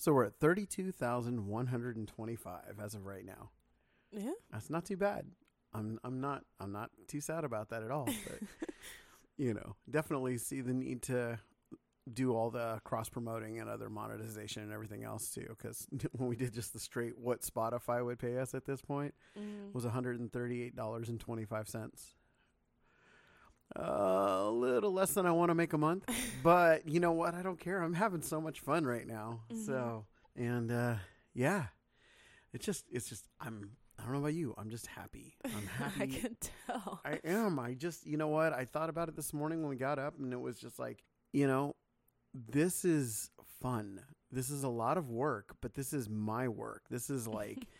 So we're at 32,125 as of right now. Yeah. That's not too bad. I'm I'm not I'm not too sad about that at all, but you know, definitely see the need to do all the cross promoting and other monetization and everything else too cuz when we did just the straight what Spotify would pay us at this point mm. was $138.25 a little less than I want to make a month, but you know what? I don't care. I'm having so much fun right now. Mhm. So and uh, yeah, it's just it's just I'm I don't know about you. I'm just happy. I'm happy. I can tell. I am. I just, you know what? I thought about it this morning when we got up, and it was just like, you know, this is fun. This is a lot of work, but this is my work. This is like,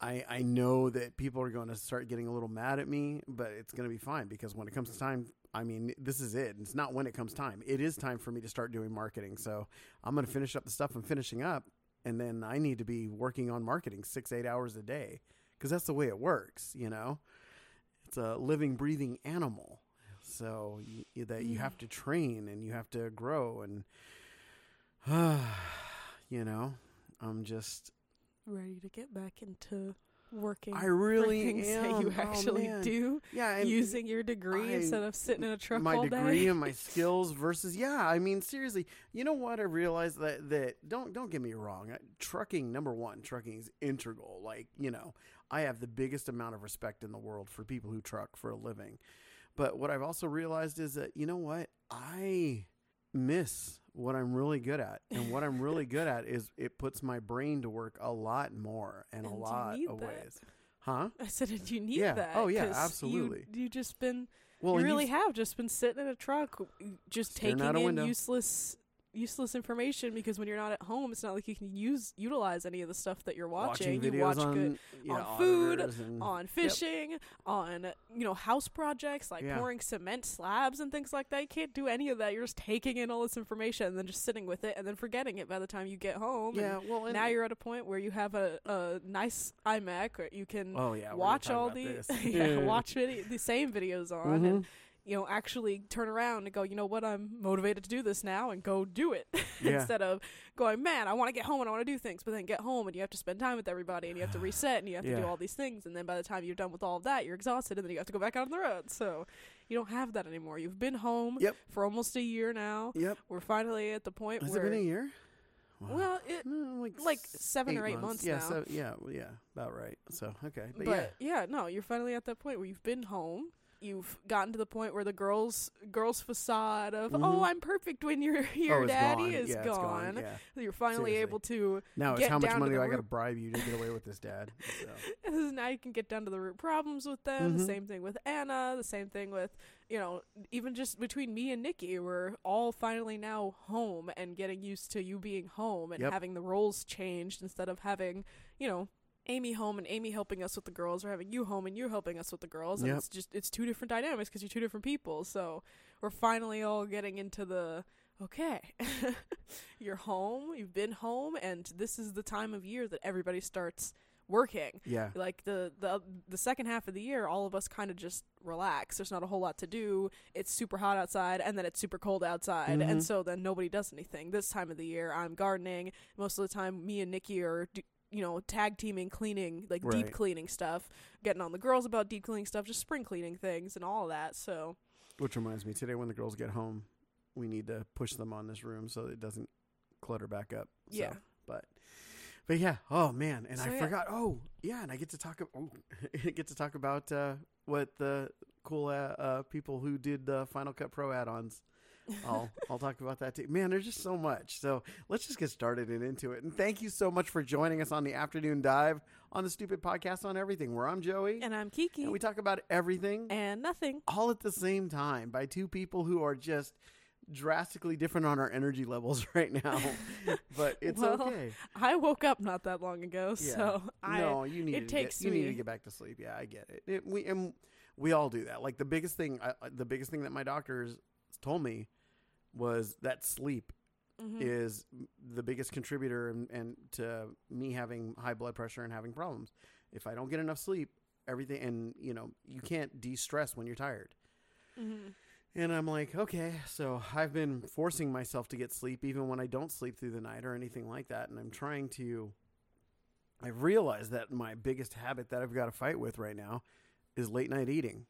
I I know that people are going to start getting a little mad at me, but it's going to be fine because when it comes to time, I mean, this is it. It's not when it comes time. It is time for me to start doing marketing. So I'm going to finish up the stuff I'm finishing up, and then I need to be working on marketing six, eight hours a day because that's the way it works. You know it's a living, breathing animal. So you, that you Mm. have to train and you have to grow and, you know, I'm just, Ready to get back into working. I really things am. that you Oh, actually man. do yeah, using your degree I- instead of sitting in a truck my all degree day. and my skills versus, yeah, I mean, seriously, you know what? I realized that, that don't, don't get me wrong. Trucking, number one, trucking is integral. Like, you know, I have the biggest amount of respect in the world for people who truck for a living. But what I've also realized is that, you know what? I miss what I'm really good at. And what I'm really good at is it puts my brain to work a lot more and, And a lot of that. ways. Huh? I said, "Did you need Yeah. that?" Oh, yeah, absolutely. You, you just been, Well, you really have just been sitting in a truck, just taking in window. useless, useless information. Because when you're not at home, it's not like you can use utilize any of the stuff that you're watching. watching you watch on, good you on food, and- on fishing, on you know house projects like Yeah. pouring cement slabs and things like that. You can't do any of that. You're just taking in all this information and then just sitting with it and then forgetting it by the time you get home. and Yeah, well, and now you're at a point where you have a, a nice iMac where you can oh yeah, watch all the yeah, watch video, the same videos on and Mhm. You know actually turn around and go you know what I'm motivated to do this now and go do it Yeah. instead of going man I want to get home and I want to do things but then get home and you have to spend time with everybody and you have to reset and you have to do all these things and then by the time you're done with all of that you're exhausted and then you have to go back out on the road so you don't have that anymore you've been home Yep. for almost a year now Yep. we're finally at the point Has where it been a year? Wow. well it No, like like seven or eight months yeah, now. So, yeah, yeah, about right. So okay, but, But, yeah. no, you're finally at that point where you've been home. You've gotten to the point where the girls girls facade of Mhm. oh I'm perfect when your your oh, daddy gone. is yeah, gone. Gone. Yeah. You're finally Seriously. able to Now it's how much money do I got to bribe you to get away with this, Dad? So. now you can get down to the root problems with them. Mhm. The same thing with Anna. The same thing with you know even just between me and Nikki, we're all finally now home and getting used to you being home and Yep. having the roles changed instead of having you know. Amy home and Amy helping us with the girls, or having you home and you helping us with the girls, and Yep. it's just it's two different dynamics because you're two different people. So we're finally all getting into the okay, you're home, you've been home, and this is the time of year that everybody starts working Yeah. like the the the second half of the year all of us kind of just relax there's not a whole lot to do it's super hot outside and then it's super cold outside Mhm. and so then nobody does anything this time of the year i'm gardening most of the time me and nikki are d- you know tag teaming cleaning like Right. deep cleaning stuff getting on the girls about deep cleaning stuff just spring cleaning things and all that so Which reminds me, today when the girls get home, we need to push them on this room so it doesn't clutter back up. So, Yeah. But but yeah. Oh man, and So, I yeah. forgot. Oh yeah, and I get to talk. ab- Oh, get to talk about uh, what the cool uh, uh, people who did the Final Cut Pro add-ons. I'll I'll talk about that too. Man, there's just so much. So let's just get started and into it. And thank you so much for joining us on the afternoon dive on the Stupid Podcast on Everything, where I'm Joey, and i'm kiki and we talk about everything and nothing all at the same time by two people who are just drastically different on our energy levels right now. but it's Well, okay. i woke up not that long ago Yeah. so i no, you need it to takes get, you need to get back to sleep. Yeah, I get it. it we and we all do that. Like the biggest thing, I, I- the biggest thing that my doctors told me was that sleep Mhm. is the biggest contributor and, and to me having high blood pressure and having problems. If I don't get enough sleep, everything and you know you can't de-stress when you're tired. Mhm. And I'm like, okay, so I've been forcing myself to get sleep even when I don't sleep through the night or anything like that. And I'm trying to. I realize that my biggest habit that I've got to fight with right now is late night eating.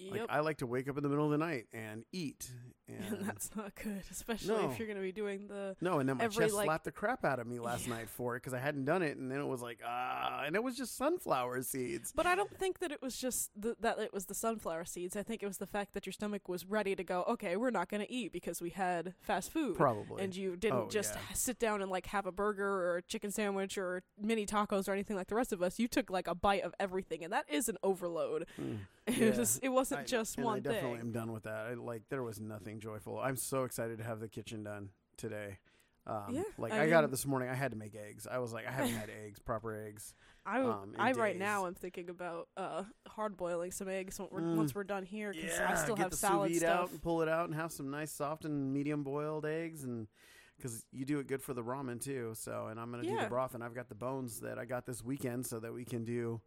Yep. Like I like to wake up in the middle of the night and eat, and and that's not good, especially No. if you're going to be doing the. no, and then my every, chest like- slapped the crap out of me last Yeah. night for it because I hadn't done it, and then it was like ah, and it was just sunflower seeds. But I don't think that it was just the, that it was the sunflower seeds. I think it was the fact that your stomach was ready to go. Okay, we're not going to eat because we had fast food. Probably. and you didn't Oh, just yeah. sit down and like have a burger or a chicken sandwich or mini tacos or anything like the rest of us. You took like a bite of everything, and that is an overload. Mm. It was. It wasn't I- just one I definitely thing. am done with that. I, like there was nothing joyful. I'm so excited to have the kitchen done today. Um, Yeah, like I I, got it this morning. I had to make eggs. I was like, I haven't had eggs, proper eggs. I, um, I right now I'm thinking about uh, hard boiling some eggs when we're, Mm. once we're done here because Yeah, I still get have the salad sous vide stuff. out and pull it out and have some nice soft and medium boiled eggs and because you do it good for the ramen too. So and I'm gonna do the broth and I've got the bones that I got this weekend so that we can do.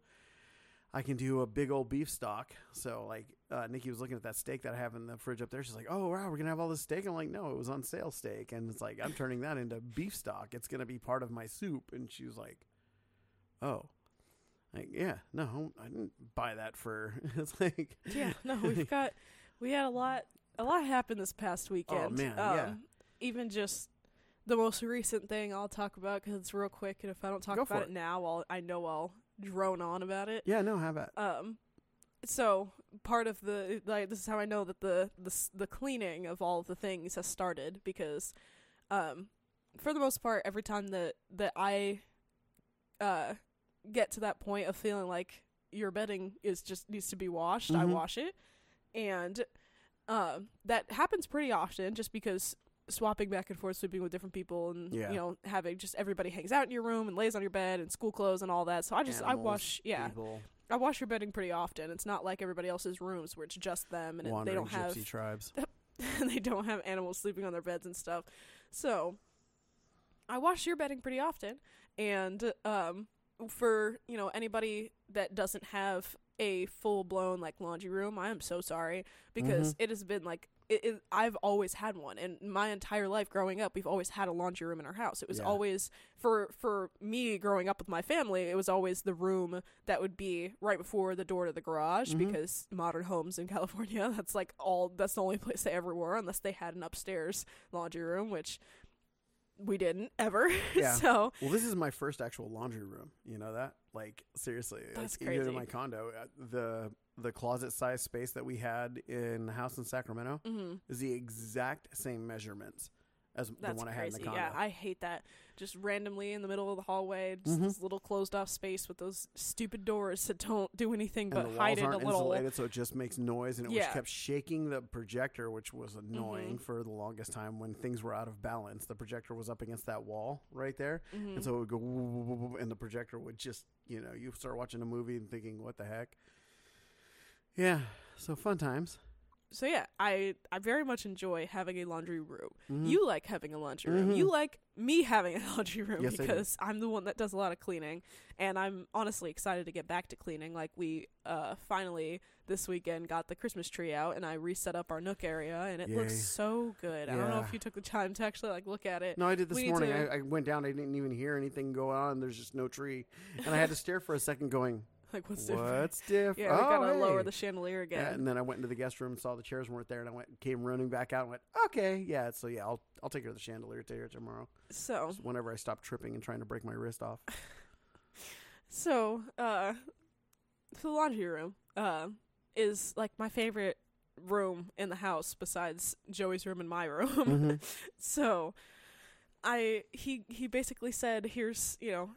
I can do a big old beef stock. So like uh, Nikki was looking at that steak that I have in the fridge up there. She's like, "Oh wow, we're gonna have all this steak." I'm like, "No, it was on sale steak," and it's like I'm turning that into beef stock. It's gonna be part of my soup. And she was like, "Oh." Like yeah, no, I didn't buy that for. It's like yeah, no, we've got we had a lot a lot happened this past weekend. Oh, man, um, yeah. Even just the most recent thing I'll talk about because it's real quick, and if I don't talk Go about it. it. now, I'll I know I'll drone on about it. yeah, no, how about Um, so part of the like this is how I know that the the s- the cleaning of all of the things has started because, um, for the most part, every time that that I, uh, get to that point of feeling like your bedding is just needs to be washed, I Mhm. wash it, and um, that happens pretty often just because swapping back and forth sleeping with different people and Yeah. you know having just everybody hangs out in your room and lays on your bed and school clothes and all that so i just i wash yeah people, I wash your bedding pretty often. It's not like everybody else's rooms where it's just them and it, they don't have tribes. they don't have animals sleeping on their beds and stuff. So I wash your bedding pretty often and um for, you know, anybody that doesn't have a full blown like laundry room, I am so sorry because it has been like it, it, I've always had one, and my entire life growing up, we've always had a laundry room in our house. It was Yeah. always for for me growing up with my family. It was always the room that would be right before the door to the garage Mhm. because modern homes in California, that's like all that's the only place they ever were, unless they had an upstairs laundry room, which we didn't ever. Yeah. so Well, this is my first actual laundry room. You know that? Like seriously, That's like, even in my condo, uh, the the closet size space that we had in the house in Sacramento mhm. is the exact same measurements as the one I had in the condo. Yeah, I hate that. Just randomly in the middle of the hallway, just Mhm. this little closed off space with those stupid doors that don't do anything and but the hide it a aren't little. insulated, so it just makes noise, and it Yeah. was kept shaking the projector, which was annoying Mhm. for the longest time when things were out of balance. The projector was up against that wall right there, Mhm. and so it would go, and the projector would just, you know, you start watching a movie and thinking, "What the heck?" Yeah, so fun times. So yeah, I I very much enjoy having a laundry room. Mhm. You like having a laundry room. Mhm. You like me having a laundry room Yes, because I'm the one that does a lot of cleaning, and I'm honestly excited to get back to cleaning. Like we uh finally this weekend got the Christmas tree out, and I reset up our nook area, and it looks so good. I don't know if you took the time to actually like look at it. No, I did this We morning. I, I went down. I didn't even hear anything go on. There's just no tree, and I had to stare for a second, going, Like what's different? "What's different?" Yeah, we gotta oh, lower the chandelier Yeah, again. and then I went into the guest room, saw the chairs weren't there, and I went, came running back out, and went, "Okay, yeah." So yeah, I'll I'll take care of the chandelier to here tomorrow. so Just whenever I stop tripping and trying to break my wrist off. So, uh, the laundry room, uh, is like my favorite room in the house besides Joey's room and my room. Mhm. so, I he he basically said, "Here's you know."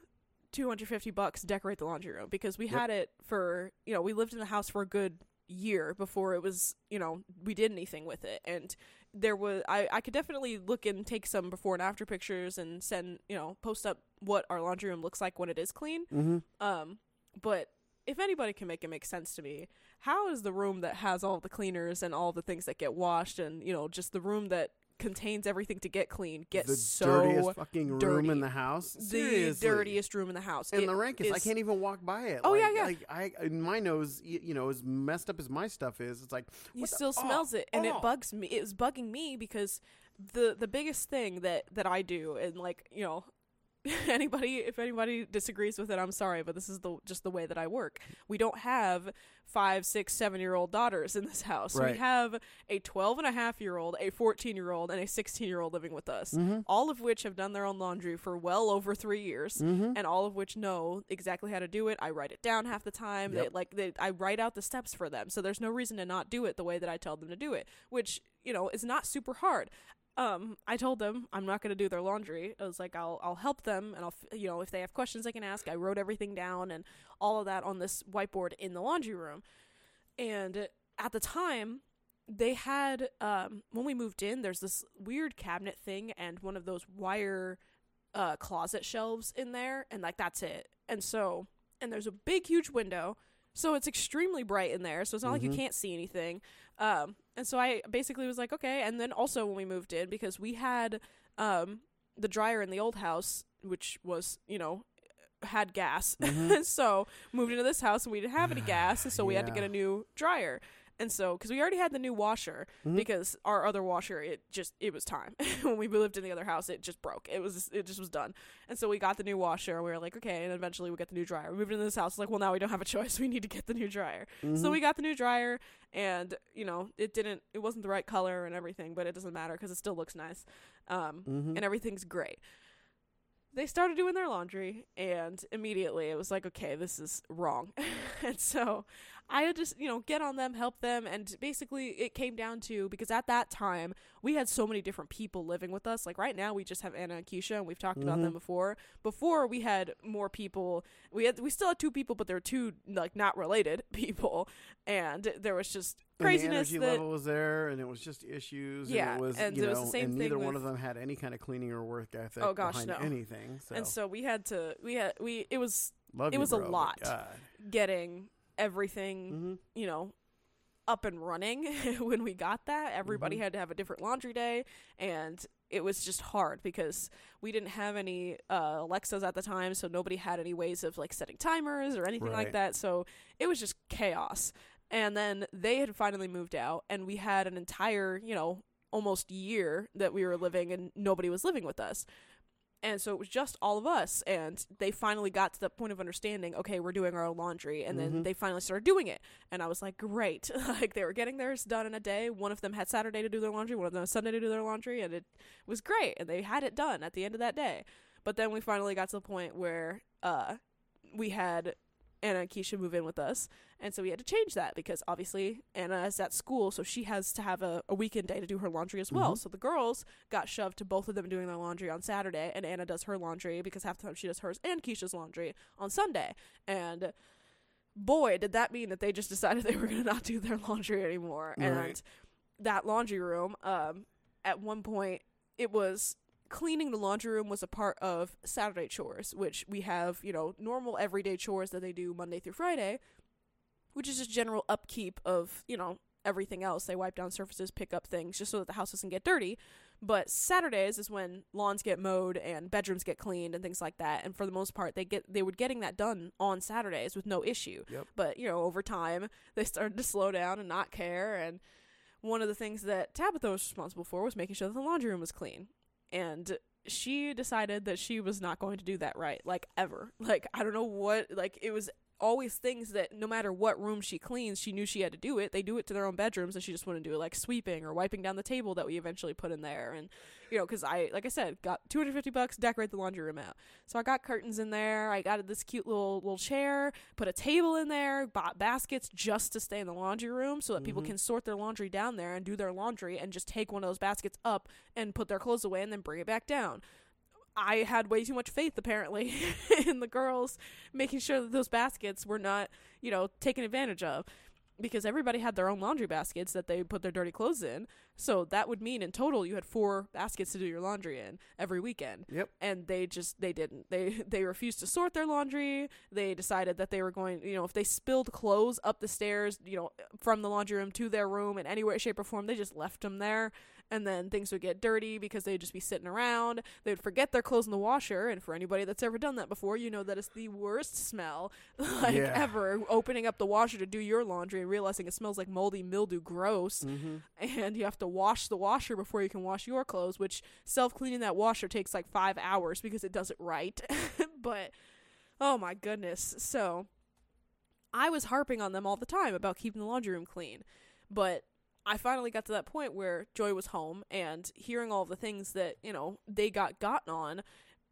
250 bucks decorate the laundry room because we Yep. had it for you know we lived in the house for a good year before it was you know we did anything with it and there was I, I could definitely look and take some before and after pictures and send you know post up what our laundry room looks like when it is clean Mm-hmm. um, but if anybody can make it make sense to me, how is the room that has all the cleaners and all the things that get washed and, you know, just the room that contains everything to get clean get the so dirtiest fucking room in the house. the dirtiest room in the house. And It the rankest, I can't even walk by it. Oh, like, yeah, yeah. Like I, in my nose, you know, as messed up as my stuff is, it's like the- still oh, smells it and oh. it bugs me it was bugging me because the the biggest thing that that i do and like you know anybody if anybody disagrees with it i'm sorry but this is the just the way that i work we don't have five six seven year old daughters in this house Right. we have a 12 and a half year old a 14 year old and a 16 year old living with us Mhm. all of which have done their own laundry for well over three years Mhm. and all of which know exactly how to do it. I write it down half the time. They like they, I write out the steps for them, so there's no reason to not do it the way that I tell them to do it, which you know is not super hard. Um, I told them I'm not going to do their laundry. I was like, I'll I'll help them, and I'll you know if they have questions they can ask. I wrote everything down and all of that on this whiteboard in the laundry room, and at the time they had um when we moved in there's this weird cabinet thing and one of those wire uh closet shelves in there and like that's it and so and there's a big huge window so it's extremely bright in there so it's not like you Mhm. can't see anything. Um and so i basically was like okay. And then also when we moved in because we had um the dryer in the old house which was you know had gas. Mhm. so moved into this house and we didn't have any gas and so we had to get a new dryer and so because we already had the new washer Mhm. because our other washer it just it was time when we lived in the other house it just broke it was it just was done and so we got the new washer and we were like okay and eventually we got the new dryer we moved into this house like well now we don't have a choice we need to get the new dryer so Mhm. we got the new dryer and you know it didn't it wasn't the right color and everything but it doesn't matter because it still looks nice um Mhm. and everything's great. They started doing their laundry, and immediately it was like, okay, this is wrong. and so I had s- you know, get on them, help them, and basically it came down to because at that time we had so many different people living with us. Like right now, we just have Anna and Keisha, and we've talked about them Mhm. before. Before we had more people. We had we still had two people, but they were two like not related people, and there was just And craziness the energy that level was there, and it was just issues. Yeah, and it was, and you it was know, the same and thing neither one of them had any kind of cleaning or work ethic Oh, gosh, behind no. anything. So, and so we had to we had we it was love it was a bro, but lot. Getting everything Mhm. you know up and running when we got that. Everybody Mhm. had to have a different laundry day and it was just hard because we didn't have any uh, alexas at the time so nobody had any ways of like setting timers or anything like that. So it was just chaos. And then they had finally moved out and we had an entire you know almost year that we were living and nobody was living with us and so it was just all of us and they finally got to the point of understanding okay we're doing our own laundry and then Mhm. they finally started doing it. And i was like great. Like they were getting theirs done in a day. One of them had saturday to do their laundry one of them had sunday to do their laundry and it was great and they had it done at the end of that day. But then we finally got to the point where uh we had Anna and Keisha move in with us, and so we had to change that because obviously Anna is at school, so she has to have a, a weekend day to do her laundry as well. Mhm. So the girls got shoved to both of them doing their laundry on Saturday, and Anna does her laundry because half the time she does hers and Keisha's laundry on Sunday. And boy, did that mean that they just decided they were going to not do their laundry anymore. And that laundry room, um, at one point, it was cleaning the laundry room was a part of Saturday chores, which we have, you know, normal everyday chores that they do Monday through Friday, which is just general upkeep of, you know, everything else. They wipe down surfaces, pick up things just so that the house doesn't get dirty. But Saturdays is when lawns get mowed and bedrooms get cleaned and things like that. And for the most part, they get they were getting that done on Saturdays with no issue. Yep. But you know, over time, they started to slow down and not care. And one of the things that Tabitha was responsible for was making sure that the laundry room was clean. And she decided that she was not going to do that right, like ever. Like I don't know what, like it was always things that no matter what room she cleans, she knew she had to do it. They do it to their own bedrooms, and she just wouldn't do it, like sweeping or wiping down the table that we eventually put in there. And you know, because I, like I said, got two hundred fifty bucks decorate the laundry room out. So I got curtains in there. I got this cute little little chair, put a table in there, bought baskets just to stay in the laundry room so that people Mhm. can sort their laundry down there and do their laundry and just take one of those baskets up and put their clothes away and then bring it back down. I had way too much faith apparently in the girls making sure that those baskets were not, you know, taken advantage of because everybody had their own laundry baskets that they put their dirty clothes in. So that would mean in total you had four baskets to do your laundry in every weekend. Yep. And they just they didn't. They they refused to sort their laundry. They decided that they were going, you know, if they spilled clothes up the stairs, you know, from the laundry room to their room in any way shape or form, they just left them there and then things would get dirty because they'd just be sitting around. They would forget their clothes in the washer, and for anybody that's ever done that before, you know that it's the worst smell like Yeah. ever. Opening up the washer to do your laundry and realizing it smells like moldy mildew, gross, Mm-hmm. and you have to wash the washer before you can wash your clothes. Which self cleaning that washer takes like five hours because it does it right. but oh my goodness, so. I was harping on them all the time about keeping the laundry room clean. But I finally got to that point where Joy was home and hearing all the things that, you know, they got gotten on,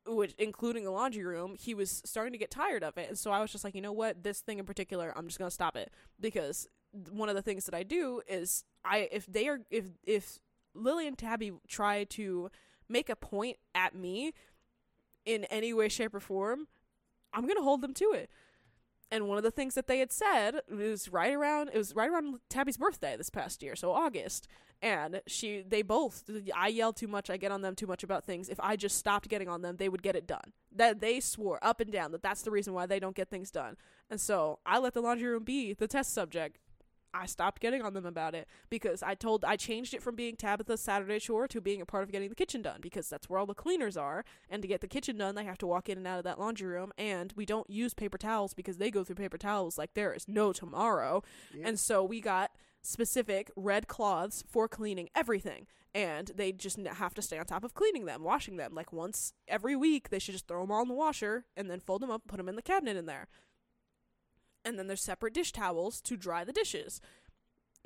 which including the laundry room, he was starting to get tired of it. And so I was just like, you know what, this thing in particular, I'm just gonna stop it. Because one of the things that I do is I if they are if if Lily and Tabby try to make a point at me in any way, shape, or form, I'm gonna hold them to it. And one of the things that they had said was right around it was right around Tabby's birthday this past year, so August. And she they both I yell too much, I get on them too much about things. If I just stopped getting on them, they would get it done. That they swore up and down that that's the reason why they don't get things done. And so I let the laundry room be the test subject. I stopped getting on them about it because I told I changed it from being Tabitha's Saturday chore to being a part of getting the kitchen done because that's where all the cleaners are. And to get the kitchen done they have to walk in and out of that laundry room. And we don't use paper towels because they go through paper towels like there is no tomorrow. Yep. and so we got specific red cloths for cleaning everything. And they just have to stay on top of cleaning them washing them. Like once every week they should just throw them all in the washer and then fold them up and put them in the cabinet in there and then there's separate dish towels to dry the dishes.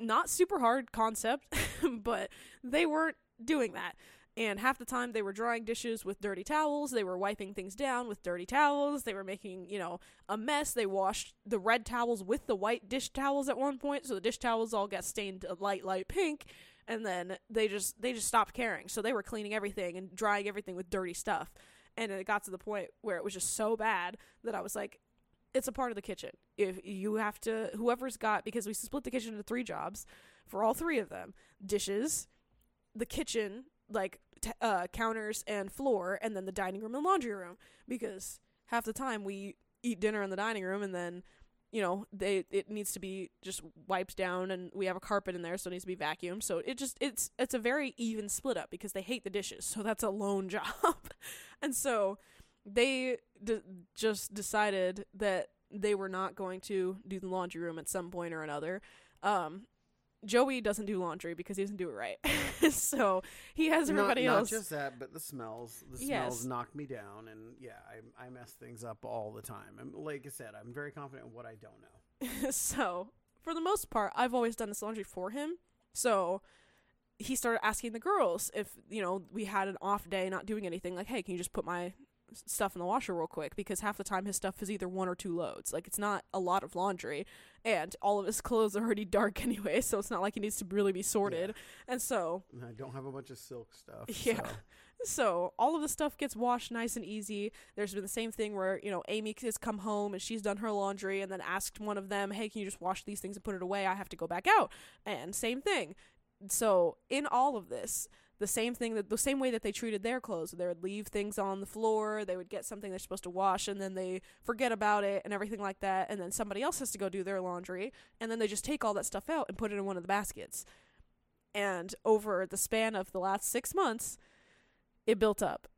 Not super hard concept, but they weren't doing that. And half the time they were drying dishes with dirty towels, they were wiping things down with dirty towels, they were making, you know, a mess. They washed the red towels with the white dish towels at one point, so the dish towels all got stained light light pink, and then they just they just stopped caring. So they were cleaning everything and drying everything with dirty stuff. And it got to the point where it was just so bad that I was like, it's a part of the kitchen. If you have to, whoever's got, because we split the kitchen into three jobs for all three of them dishes, the kitchen, like t- uh, counters and floor, and then the dining room and laundry room. Because half the time we eat dinner in the dining room and then. You know, they it needs to be just wiped down, and we have a carpet in there, so it needs to be vacuumed. So it just it's it's a very even split up because they hate the dishes, so that's a lone job, and so they d- just decided that they were not going to do the laundry room at some point or another. Um, Joey doesn't do laundry because he doesn't do it right, so he has everybody not, else. Not just that, but the smells. The Yes. smells knock me down, and yeah, I, I mess things up all the time. And like I said, I'm very confident in what I don't know. so for the most part, I've always done this laundry for him. So he started asking the girls if you know we had an off day, not doing anything. Like, hey, can you just put my stuff in the washer real quick? Because half the time his stuff is either one or two loads. Like, it's not a lot of laundry, and all of his clothes are already dark anyway. So it's not like he needs to really be sorted. And so I don't have a bunch of silk stuff. Yeah. so- so all of the stuff gets washed nice and easy. There's been the same thing where, you know, Amy has come home and she's done her laundry and then asked one of them, hey, can you just wash these things and put it away? I have to go back out. And same thing. So in all of this, the same thing that the same way that they treated their clothes, they would leave things on the floor, they would get something they're supposed to wash and then they forget about it and everything like that, and then somebody else has to go do their laundry, and then they just take all that stuff out and put it in one of the baskets. And over the span of the last six months, it built up.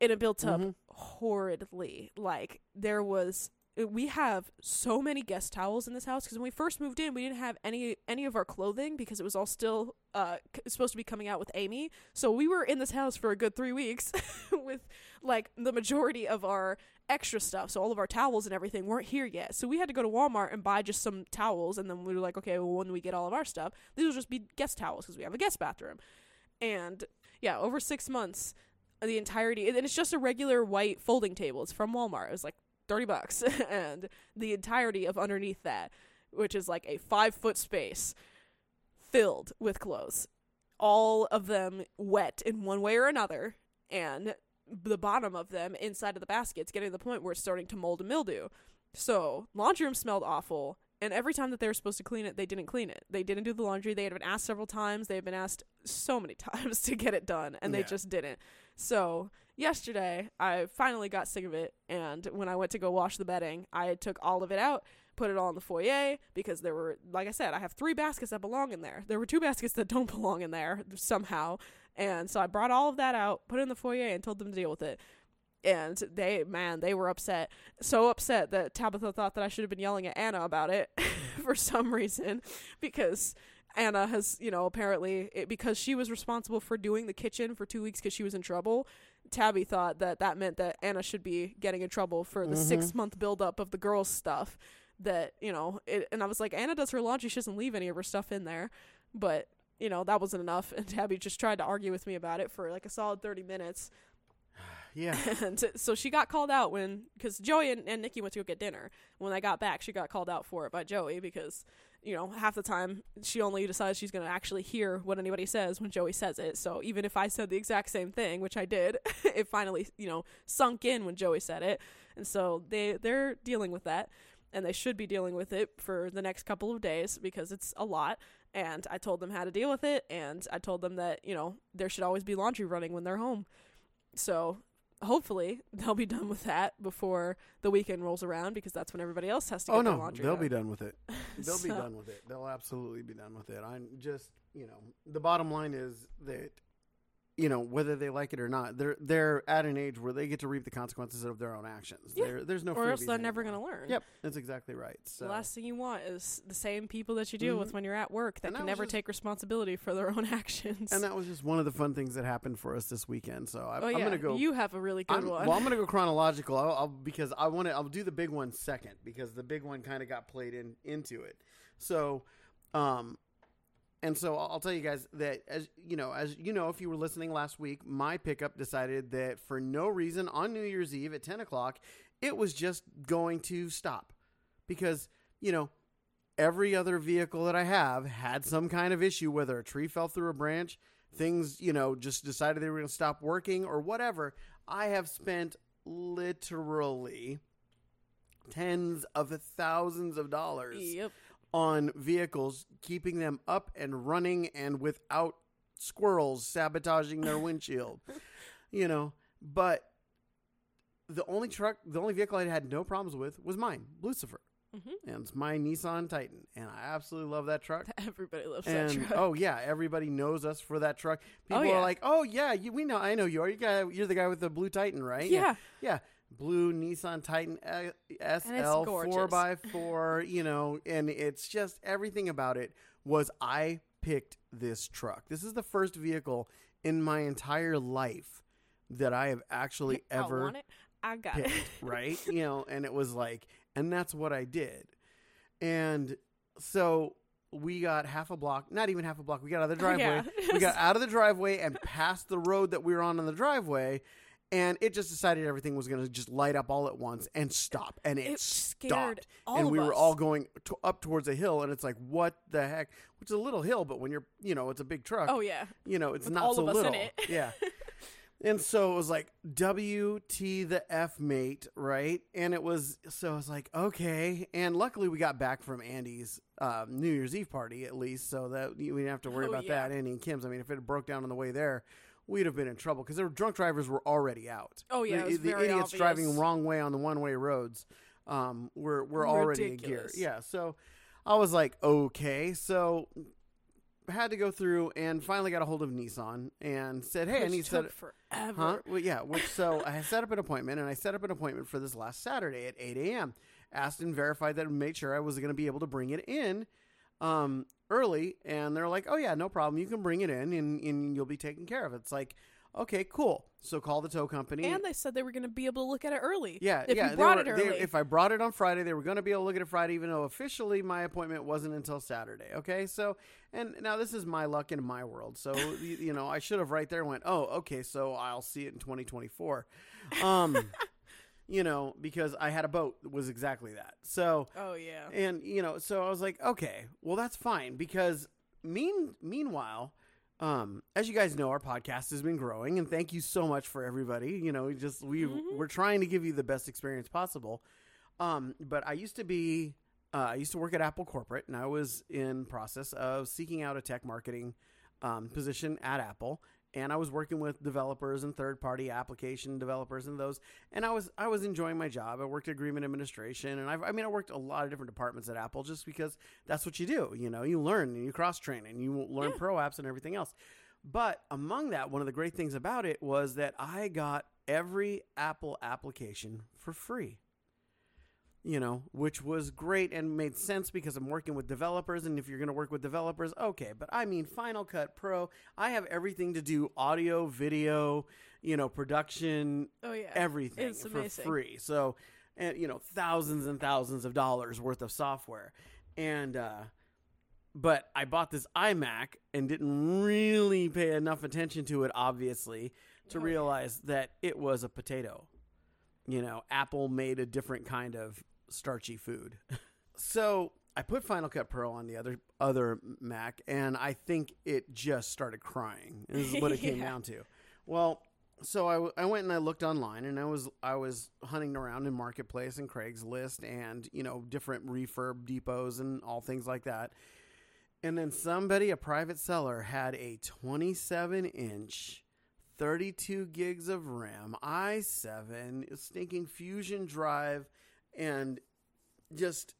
And it built up Mhm. horridly. Like there was we have so many guest towels in this house because when we first moved in, we didn't have any any of our clothing because it was all still uh supposed to be coming out with Amy. So we were in this house for a good three weeks with like the majority of our extra stuff. So all of our towels and everything weren't here yet. So we had to go to Walmart and buy just some towels, and then we were like, okay, well when we get all of our stuff, these will just be guest towels because we have a guest bathroom. And yeah, over six months, the entirety, and it's just a regular white folding table. It's from Walmart. It was like 30 bucks. and the entirety of underneath that, which is like a five foot space filled with clothes. All of them wet in one way or another. And the bottom of them inside of the baskets getting to the point where it's starting to mold and mildew. So, laundry room smelled awful. And every time that they were supposed to clean it, they didn't clean it. They didn't do the laundry. They had been asked several times. They had been asked so many times to get it done, and they just didn't. So yesterday, I finally got sick of it, and when I went to go wash the bedding, I took all of it out, put it all in the foyer because there were, like I said, I have three baskets that belong in there. There were two baskets that don't belong in there somehow, and so I brought all of that out, put it in the foyer, and told them to deal with it. And they, man, they were upset. So upset that Tabitha thought that I should have been yelling at Anna about it for some reason because Anna has, you know, apparently it, because she was responsible for doing the kitchen for two weeks because she was in trouble. Tabby thought that that meant that Anna should be getting in trouble for the Mhm. six month buildup of the girls' stuff. That you know, it, and I was like, Anna does her laundry; she doesn't leave any of her stuff in there. But you know, that wasn't enough, and Tabby just tried to argue with me about it for like a solid thirty minutes. Yeah. And so she got called out when, because Joey and, and Nikki went to go get dinner. When I got back, she got called out for it by Joey because, you know, half the time she only decides she's going to actually hear what anybody says when Joey says it. So even if I said the exact same thing, which I did, it finally, you know, sunk in when Joey said it. And so they, they're dealing with that. And they should be dealing with it for the next couple of days because it's a lot. And I told them how to deal with it. And I told them that, you know, there should always be laundry running when they're home. So hopefully they'll be done with that before the weekend rolls around because that's when everybody else has to oh, get Oh no, laundry they'll done. be done with it. They'll be done with it. They'll absolutely be done with it. I'm just, you know, the bottom line is that you know, whether they like it or not, they're they're at an age where they get to reap the consequences of their own actions. Yeah. There, there's no or else they're never going to learn. Yep, that's exactly right. So The last thing you want is the same people that you deal Mhm. with when you're at work that that can never just- take responsibility for their own actions. and that was just one of the fun things that happened for us this weekend. So I, oh I'm yeah, gonna go. you have a really good I'm, one. Well, I'm gonna go chronological. I'll, I'll because I want to. I'll do the big one second because the big one kind of got played in into it. So, um, and so I'll tell you guys that as you know, as you know, if you were listening last week, my pickup decided that for no reason on New Year's Eve at 10 o'clock, it was just going to stop because you know every other vehicle that I have had some kind of issue, whether a tree fell through a branch, things, you know, just decided they were going to stop working or whatever. I have spent literally tens of thousands of dollars yep. On vehicles, keeping them up and running and without squirrels sabotaging their windshield. you know, but the only truck, the only vehicle I had no problems with was mine, Lucifer. hmm And it's my Nissan Titan. And I absolutely love that truck. Everybody loves And that truck. oh yeah, everybody knows us for that truck. Oh, People yeah. are like, "Oh yeah, you, we know. I know you are. You guy, you're the guy with the blue Titan, right?" yeah. yeah. Blue Nissan Titan SL gorgeous. four x four. You know, and it's just everything about it was I picked this truck. This is the first vehicle in my entire life that I have actually ever want it. I got picked, it. right? You know, and it was like, and that's what I did. And so we got half a block, not even half a block. We got out of the driveway. Yeah. We got out of the driveway and past the road that we were on in the driveway. And it just decided everything was going to just light up all at once and stop. And it, It scared stopped. all and we were us. all going to, up towards a hill. And it's like, what the heck? Which is a little hill, but when you're, you know, it's a big truck Oh yeah. you know, it's With not all so of us in little. it. yeah. And so it was like WT the F mate, right? And it was so I was like, okay. And luckily we got back from Andy's um, New Year's Eve party at least, so that we didn't have to worry Oh, about yeah. that. Andy and Kim's. I mean, if it broke down on the way there, we'd have been in trouble because the drunk drivers were already out. Oh yeah. the, the idiots obvious. driving the wrong way on the one way roads um, were were already in gear. Yeah, so I was like, okay, so had to go through and finally got a hold of Nissan and said, hey, I Which need to set forever. Huh? Well, yeah. Which so I set up an appointment, and I set up an appointment for this last Saturday at 8 a.m. Asked and verified that, and made sure I was going to be able to bring it in um, early, and they're like, "Oh yeah, no problem. You can bring it in, and, and you'll be taken care of." It's like, okay, cool. So call the tow company. And they said they were going to be able to look at it early. yeah, if yeah. you brought were- it they- early. if I brought it on Friday, they were going to be able to look at it Friday, even though officially my appointment wasn't until Saturday. Okay, so and now this is my luck in my world. So you, you know, I should have right there went, oh, okay, so I'll see it in 2024. Um, you know, because I had a boat that was exactly that. So oh yeah. and you know, so I was like, okay, well that's fine because mean meanwhile, um, as you guys know, our podcast has been growing, and thank you so much for everybody. You know, we just we Mhm. we're trying to give you the best experience possible. Um, but I used to be uh, I used to work at Apple corporate, and I was in process of seeking out a tech marketing um, position at Apple. And I was working with developers and third-party application developers and those, and I was I was enjoying my job. I worked agreement administration, and I've, I mean I worked a lot of different departments at Apple just because that's what you do. You know, you learn and you cross train and you learn Yeah. pro apps and everything else. But among that, one of the great things about it was that I got every Apple application for free. You know, which was great and made sense because I'm working with developers. And if you're going to work with developers, okay. But I mean, Final Cut Pro, I have everything to do audio, video, you know, production, Oh yeah. everything It's for amazing. free. So, and you know, thousands and thousands of dollars worth of software. And, uh, but I bought this iMac and didn't really pay enough attention to it, obviously, to Oh, realize that it was a potato. You know, Apple made a different kind of starchy food. so I put Final Cut Pro on the other other Mac, and I think it just started crying. This is what it came Yeah. down to. Well, so I, w- I went and I looked online, and I was I was hunting around in Marketplace and Craigslist, and you know different refurb depots and all things like that. And then somebody, a private seller, had a 27 inch, 32 gigs of RAM, i7, stinking Fusion Drive, and just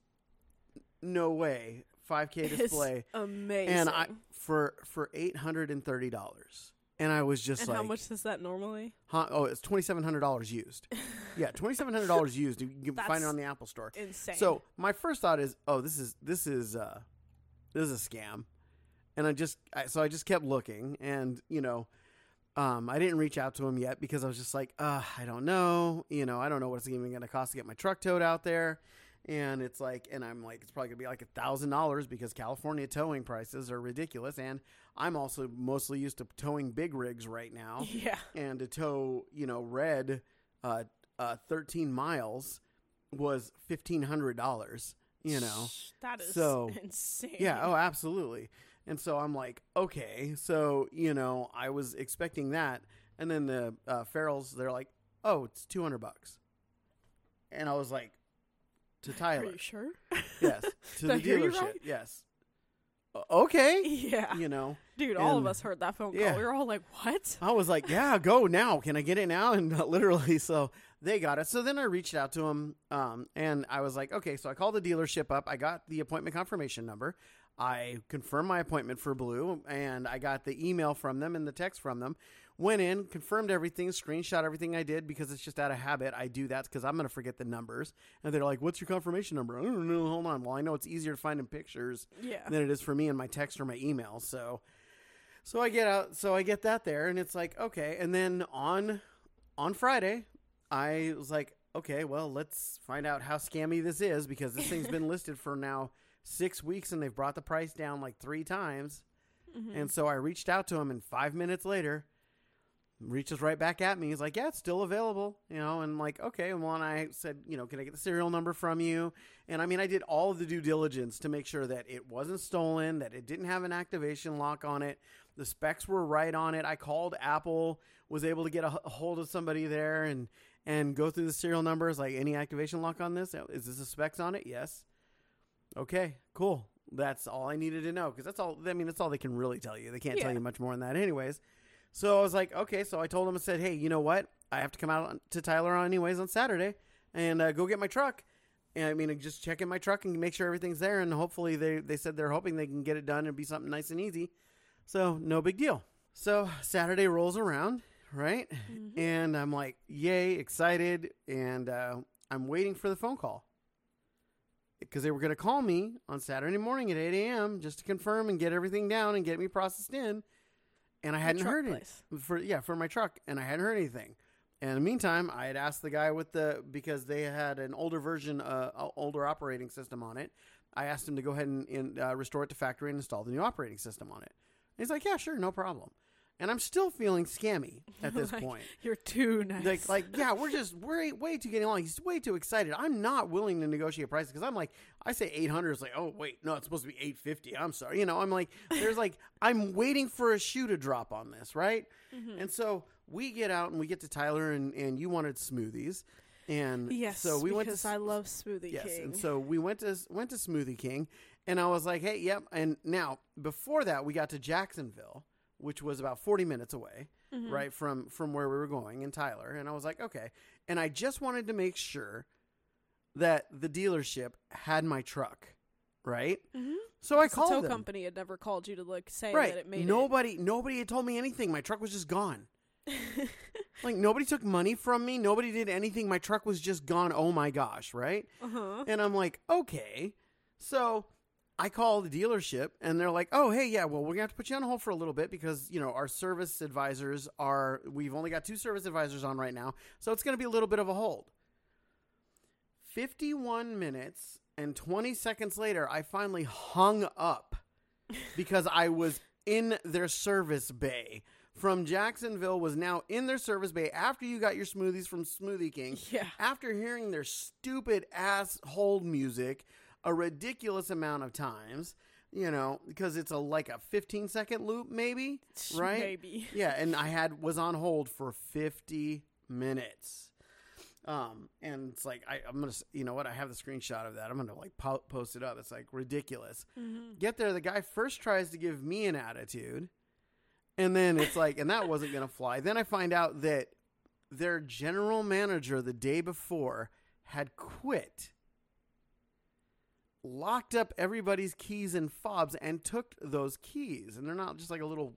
no way 5K It's display. amazing. And I for for eight hundred and thirty dollars, and I was just And like, how much is that normally? Huh? Oh, it's twenty seven hundred dollars used. yeah, twenty seven hundred dollars used. You can find it on the Apple Store. Insane. So my first thought is, oh, this is this is uh, this is a scam, and I just I, so I just kept looking, and you know, um, I didn't reach out to him yet because I was just like, uh, I don't know, you know, I don't know what it's even going to cost to get my truck towed out there, and it's like, and I'm like, it's probably gonna be like a thousand dollars because California towing prices are ridiculous, and I'm also mostly used to towing big rigs right now yeah. and to tow, you know, red, uh, uh, 13 miles was $1,500, you know? That is so- insane. Yeah, oh, absolutely. And so I'm like, okay. So, you know, I was expecting that. And then the uh, Farrells, they're like, oh, it's 200 bucks. And I was like, to Are Tyler. you sure? yes. To the dealership. right? Yes. Okay. yeah. You know, Dude, all of us heard that phone call. yeah. We were all like, "What?" I was like, "Yeah, go now. Can I get it now?" And literally, so they got it. So then I reached out to him, um, and I was like, "Okay." So I called the dealership up. I got the appointment confirmation number. I confirmed my appointment for Blue, and I got the email from them and the text from them. Went in, confirmed everything, screenshot everything I did because it's just out of habit. I do that because I'm going to forget the numbers. And they're like, "What's your confirmation number?" I don't know. Hold on. Well, I know it's easier to find in pictures Yeah. than it is for me in my text or my email. So, so I get out, so I get that there, and it's like okay. And then on on Friday, I was like, okay, well, let's find out how scammy this is because this thing's been listed for now six weeks, and they've brought the price down like three times. Mhm. And so I reached out to him, and five minutes later, reaches right back at me. He's like, "Yeah, it's still available," you know. And I'm like, "Okay." Well, and I said, "You know, can I get the serial number from you?" And I mean, I did all of the due diligence to make sure that it wasn't stolen, that it didn't have an activation lock on it, the specs were right on it. I called Apple, was able to get a, a hold of somebody there, and and go through the serial numbers. Like, any activation lock on this? Is this the specs on it? Yes. Okay, cool. That's all I needed to know because that's all. I mean, that's all they can really tell you. They can't tell you much more than that, anyways. So I was like, okay. So I told him, I said, hey, you know what? I have to come out to Tyler on anyways on Saturday and uh, go get my truck. And I mean, just check in my truck and make sure everything's there. And hopefully, they they said they're hoping they can get it done and be something nice and easy. So no big deal. So Saturday rolls around, right? Mhm. And I'm like, yay, excited. And uh, I'm waiting for the phone call because they were going to call me on Saturday morning at 8 a.m. just to confirm and get everything down and get me processed in. And I hadn't heard it for yeah for my truck, and I hadn't heard anything. And in the meantime, I had asked the guy with the because they had an older version, uh, uh, older operating system on it. I asked him to go ahead and, and uh, restore it to factory and install the new operating system on it. And he's like, "Yeah, sure, no problem." And I'm still feeling scammy at this Like, point. You're too nice. Like, like, yeah, we're just we're way too getting along. He's way too excited. I'm not willing to negotiate prices because I'm like, I say 800. It's like, oh wait, no, it's supposed to be 850. I'm sorry. You know, I'm like, there's like, I'm waiting for a shoe to drop on this, right? Mhm. And so we get out and we get to Tyler and and you wanted smoothies, And Yes, so we went to because I love Smoothie yes, King. and so we went to went to Smoothie King, and I was like, hey, yep. And now before that, we got to Jacksonville, which was about forty minutes away, Mhm. right from from where we were going in Tyler. And I was like, okay. And I just wanted to make sure that the dealership had my truck, right? Mhm. So I The called tow them. company had never called you to like say right. that it made nobody nobody had told me anything. My truck was just gone. Like nobody took money from me. Nobody did anything. My truck was just gone. Oh my gosh, right? uh huh. And I'm like, okay. So I call the dealership and they're like, oh, hey, yeah, well, we're going to have to put you on hold for a little bit because, you know, our service advisors are, we've only got two service advisors on right now. So it's going to be a little bit of a hold. 51 minutes and 20 seconds later, I finally hung up because I was in their service bay. From Jacksonville was now in their service bay after you got your smoothies from Smoothie King Yeah. after hearing their stupid ass hold music a ridiculous amount of times, you know, because it's a like a 15 second loop maybe, right? Maybe. Yeah, and I had was on hold for 50 minutes. Um, and it's like I, I'm gonna, you know what? I have the screenshot of that. I'm gonna like po- post it up. It's like ridiculous. Mhm. Get there, the guy first tries to give me an attitude, and then it's like, and that wasn't gonna fly. Then I find out that their general manager the day before had quit, locked up everybody's keys and fobs, and took those keys. And they're not just like a little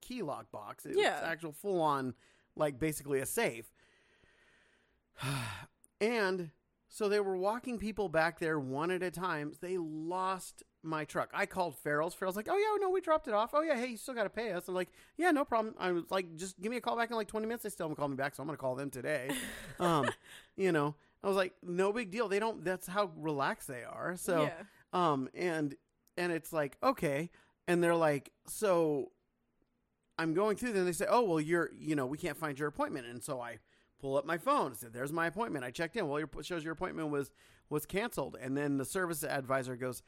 key lock box. It's Yeah. actual full on, like basically a safe. and so they were walking people back there one at a time. They lost my truck. I called Farrell's. Farrell's like, "Oh yeah, no, we dropped it off. Oh yeah, hey, you still got to pay us." I'm like, "Yeah, no problem." I was like, "Just give me a call back in like 20 minutes." They still haven't called me back, so I'm gonna call them today. um, you know, I was like, "No big deal." They don't. That's how relaxed they are. So, yeah. um, and and it's like okay, and they're like, so I'm going through them. They say, oh well, you're you know we can't find your appointment, and so I pull up my phone. I said, there's my appointment. I checked in. Well, your shows your appointment was was canceled, and then the service advisor goes.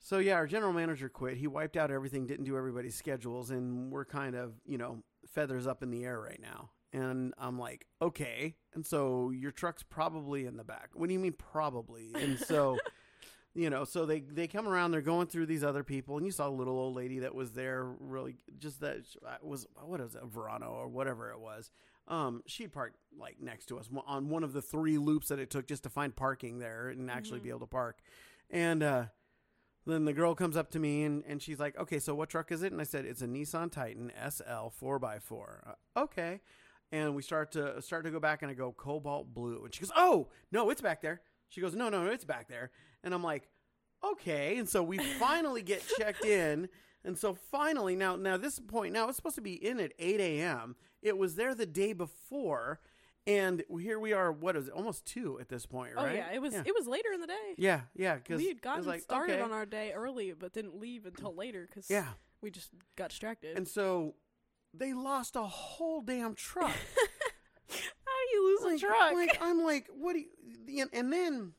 So yeah, our general manager quit. He wiped out everything, didn't do everybody's schedules, and we're kind of you know feathers up in the air right now. And I'm like, okay. And so your truck's probably in the back. What do you mean probably? And so you know, so they they come around. They're going through these other people, and you saw a little old lady that was there. Really, just that uh, was what was it, Verano or whatever it was. Um, she'd parked like next to us on one of the three loops that it took just to find parking there and actually Mhm. be able to park. And uh, then the girl comes up to me and, and she's like, "Okay, so what truck is it?" And I said, "It's a Nissan Titan SL four x four. Uh, okay. And we start to start to go back, and I go cobalt blue, and she goes, "Oh no, it's back there." She goes, "No, no, no, it's back there." And I'm like, "Okay." And so we finally get checked in, and so finally now now this point now it's supposed to be in at 8 a.m. It was there the day before, and here we are. What is it? Almost two at this point, Oh right? yeah, it was Yeah, it was later in the day. yeah, yeah. Because we had gotten like, started okay. on our day early, but didn't leave until later because yeah. we just got distracted. And so they lost a whole damn truck. How do you lose like, a truck? like I'm like, what do you? and- then,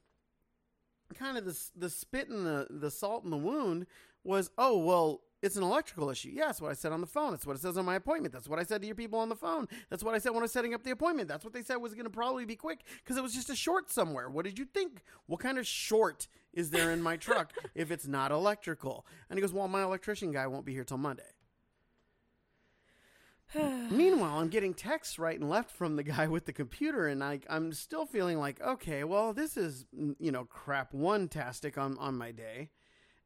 kind of the the spit and the the salt in the wound was, oh well, it's an electrical issue. Yeah, that's what I said on the phone. That's what it says on my appointment. That's what I said to your people on the phone. That's what I said when I was setting up the appointment. That's what they said was going to probably be quick because it was just a short somewhere. What did you think? What kind of short is there in my truck if it's not electrical? And he goes, well, my electrician guy won't be here till Monday. Meanwhile, I'm getting texts right and left from the guy with the computer, and I, I'm still feeling like, okay, well, this is, you know, crap one tastic on, on my day.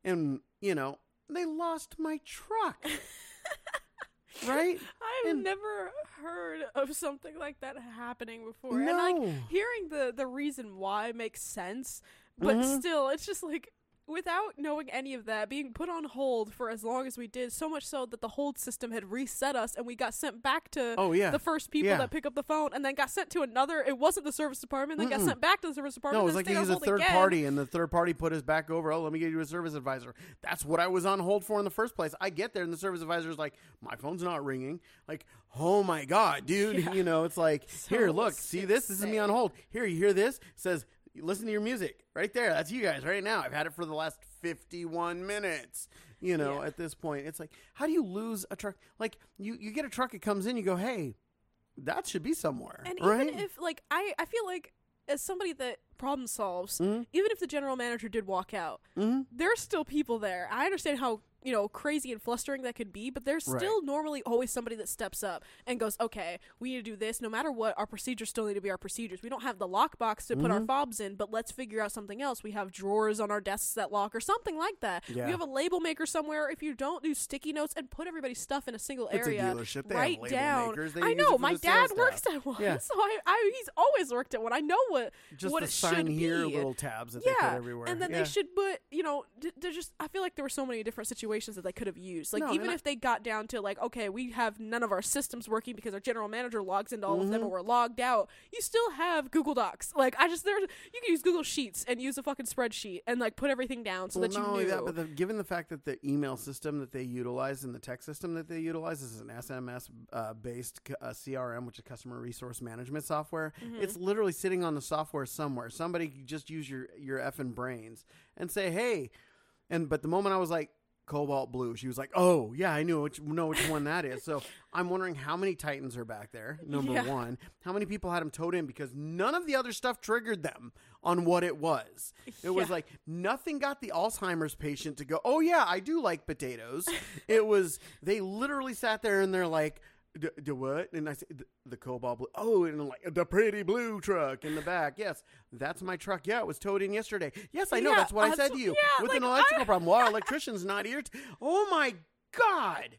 And, you know, they lost my truck. right? I've and- never heard of something like that happening before. And like hearing the the reason why makes sense, but Mhm. still it's just like without knowing any of that, being put on hold for as long as we did, so much so that the hold system had reset us and we got sent back to oh, yeah. the first people Yeah. that pick up the phone and then got sent to another it wasn't the service department, then Mm-mm. got sent back to the service department. No, it was like he's a third again. party, and the third party put us back over. Oh, let me get you a service advisor. That's what I was on hold for in the first place. I get there, and the service advisor is like, "My phone's not ringing." Like, oh my god, dude! Yeah. You know, it's like, So here, look, see this? This is me on hold. Here, you hear this? It says, listen to your music right there. That's you guys right now. I've had it for the last fifty-one minutes. You know, Yeah. at this point, it's like, how do you lose a truck? Like, you you get a truck, it comes in, you go, hey. that should be somewhere, And right? even if like I I feel like as somebody that problem solves, Mhm. even if the general manager did walk out, Mhm. there's still people there. I understand how you know crazy and flustering that could be, but there's Right. still normally always somebody that steps up and goes, "Okay, we need to do this. No matter what, our procedures still need to be our procedures. We don't have the lockbox to put our Mhm. fobs in, but let's figure out something else. We have drawers on our desks that lock or something like that. Yeah. We have a label maker somewhere. If you don't do sticky notes and put everybody's stuff in a single It's a area, dealership. They label down. I know my dad works staff. at one, Yeah. so I, I he's always worked at one. I know what Just what it sign should here, be. little tabs that they put yeah, everywhere. and then yeah. they should put you know d- they're just I feel like there were so many different situations that they could have used. Like No, even if they got down to like okay, we have none of our systems working because our general manager logs into all of them or we're logged out. You still have Google Docs. Like I just there's you can use Google Sheets and use a fucking spreadsheet and like put everything down so well, that you knew. that, but the, given the fact that the email system that they utilize and the text system that they utilize is an SMS uh, based uh, CRM, which is customer resource management software. Mm-hmm. It's literally sitting on the software somewhere. Somebody just use your your effing brains and say, "Hey," and but the moment I was like. Cobalt blue. She was like, "Oh yeah, I knew which know which one that is." So I'm wondering how many Titans are back there. Number Yeah. one, how many people had them towed in because none of the other stuff triggered them on what it was. It was like nothing got the Alzheimer's patient to go, "Oh yeah, I do like potatoes." it was they literally sat there and they're like, "D- "Do what?" And I said, "The, the cobalt blue." Oh, and like the pretty blue truck in the back. Yes, that's my truck. Yeah, it was towed in yesterday. Yes, I know. Yeah, that's what I said to you yeah, with an electrical I- problem. Our electrician's not here. T- oh my god.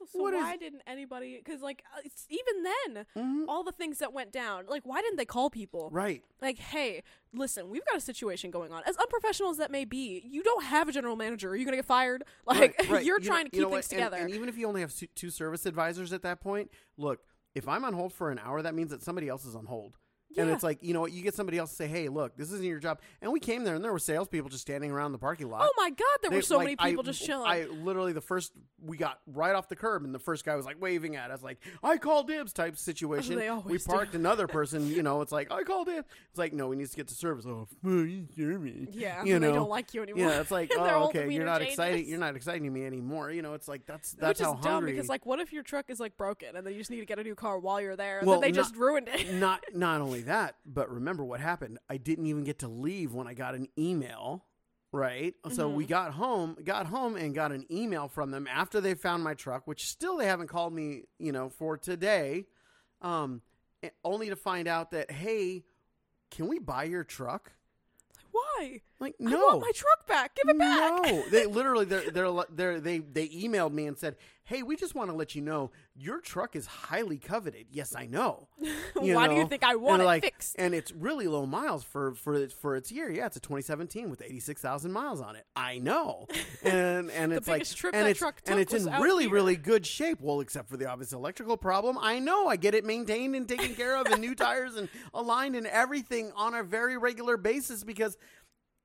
So, so What is- why didn't anybody? Because like uh, it's, even then, Mhm. all the things that went down. Like why didn't they call people? Right. Like, hey, listen, we've got a situation going on. As unprofessional as that may be, you don't have a general manager. Are you gonna get fired? Like Right, right. you're You know- trying to you keep know things what? And- together. And, even if you only have two service advisors at that point, look, if I'm on hold for an hour, that means that somebody else is on hold. And it's like, you know what, you get somebody else to say, hey, look, this isn't your job. And we came there and there were salespeople just standing around the parking lot. oh my god, there They- were so like, many people I, just chilling. I literally the first we got right off the curb and the first guy was like waving at us like I call dibs type situation. They we always do. parked another person, you know, it's like I call dibs. It's like no, we need to get to service. Oh, you hear me. yeah, you they know. don't like you anymore. Yeah, it's like oh okay, you're not exciting. You're not exciting me anymore. You know, it's like that's that's Which is how dumb because like, what if your truck is like broken and then you just need to get a new car while you're there? And Well, then they not- just ruined it. not not only that, but remember what happened. I didn't even get to leave when I got an email. Right, so we Mhm. got home, got home, and got an email from them after they found my truck, which still they haven't called me, you know, for today. Um, only to find out that hey, can we buy your truck? Why? Like I no, want my truck back. Give it back. No, they literally they're, they're they're they they emailed me and said, "Hey, we just want to let you know your truck is highly coveted." Yes, I know. You Why do you think I And want it like, fixed? And it's really low miles for for its for its year. Yeah, it's a 2017 with 86,000 miles on it. I know. And and it's like and it's and it's in really here. really good shape. Well, except for the obvious electrical problem. I know. I get it maintained and taken care of and new tires and aligned and everything on a very regular basis because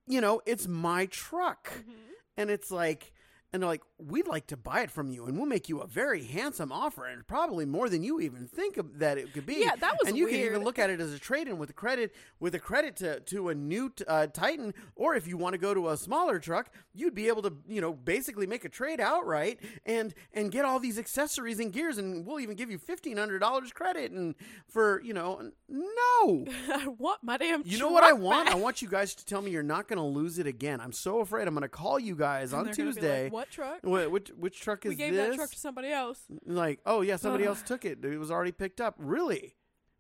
you know, it's my truck. Mm-hmm. And it's like, and they're like, we'd like to buy it from you, and we'll make you a very handsome offer, and probably more than you even think of that it could be. Yeah, that was And you can even look at it as a trade-in with a credit, with a credit to to a new uh, Titan, or if you want to go to a smaller truck, you'd be able to, you know, basically make a trade outright and and get all these accessories and gears, and we'll even give you fifteen hundred dollars credit, and for you know, no. I want my damn. You know what I want? I want you guys to tell me you're not going to lose it again. I'm so afraid. I'm going to call you guys And on they're gonna be like, Tuesday. What truck? Wh- which which truck is We gave this? that truck to somebody else. like, oh yeah, somebody else took it. It was already picked up. Really?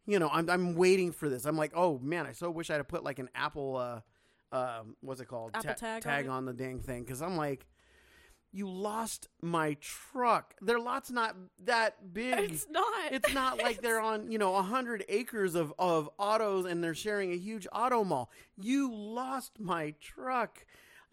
You know, I'm I'm waiting for this. I'm like, oh man, I so wish I'd have put like an Apple, uh, um, what's it called? Apple Ta- tag on on the dang thing because I'm like. You lost my truck. Their lot's not that big. It's not. It's not like they're on, you know, a hundred acres of, of autos and they're sharing a huge auto mall. You lost my truck.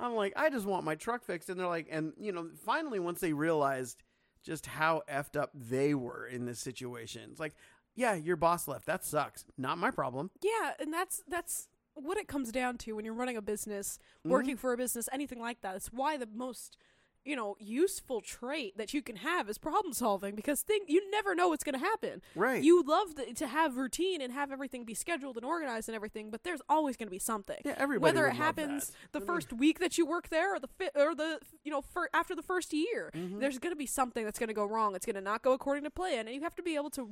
I'm like, I just want my truck fixed. And they're like, and you know, finally once they realized just how effed up they were in this situation, it's like, yeah, your boss left. That sucks. Not my problem. Yeah, and that's that's what it comes down to when you're running a business, Mhm. working for a business, anything like that. It's why the most you know, useful trait that you can have is problem solving because thing you never know what's going to happen. Right. You love the, to have routine and have everything be scheduled and organized and everything, but there's always going to be something. yeah, everybody Whether it happens the I mean, first week that you work there or the fi- or the you know for after the first year, mhm. there's going to be something that's going to go wrong. It's going to not go according to plan, and you have to be able to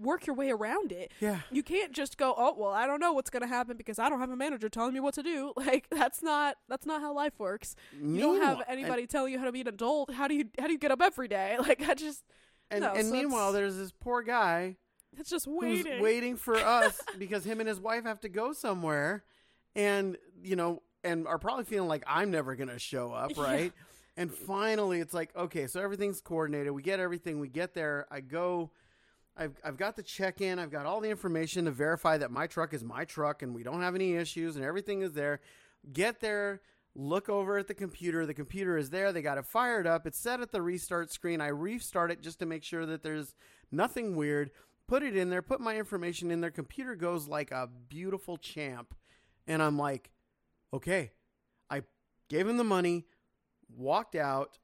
work your way around it. yeah. You can't just go, "Oh, well, I don't know what's going to happen because I don't have a manager telling me what to do." Like that's not that's not how life works. You don't have Meanwhile- and- anybody telling you how to be an adult. How do you how do you get up every day? Like I just And, No, and so meanwhile, there's this poor guy that's just waiting. waiting for us because him and his wife have to go somewhere, and you know, and are probably feeling like I'm never gonna show up, Yeah. right? And finally, it's like, okay, so everything's coordinated. We get everything. We get there. I go. I've, I've got the check in. I've got all the information to verify that my truck is my truck and we don't have any issues and everything is there. Get there, look over at the computer. The computer is there. They got it fired up. It's set at the restart screen. I restart it just to make sure that there's nothing weird. Put it in there, put my information in there. Computer goes like a beautiful champ. And I'm like, okay. I gave him the money, walked out,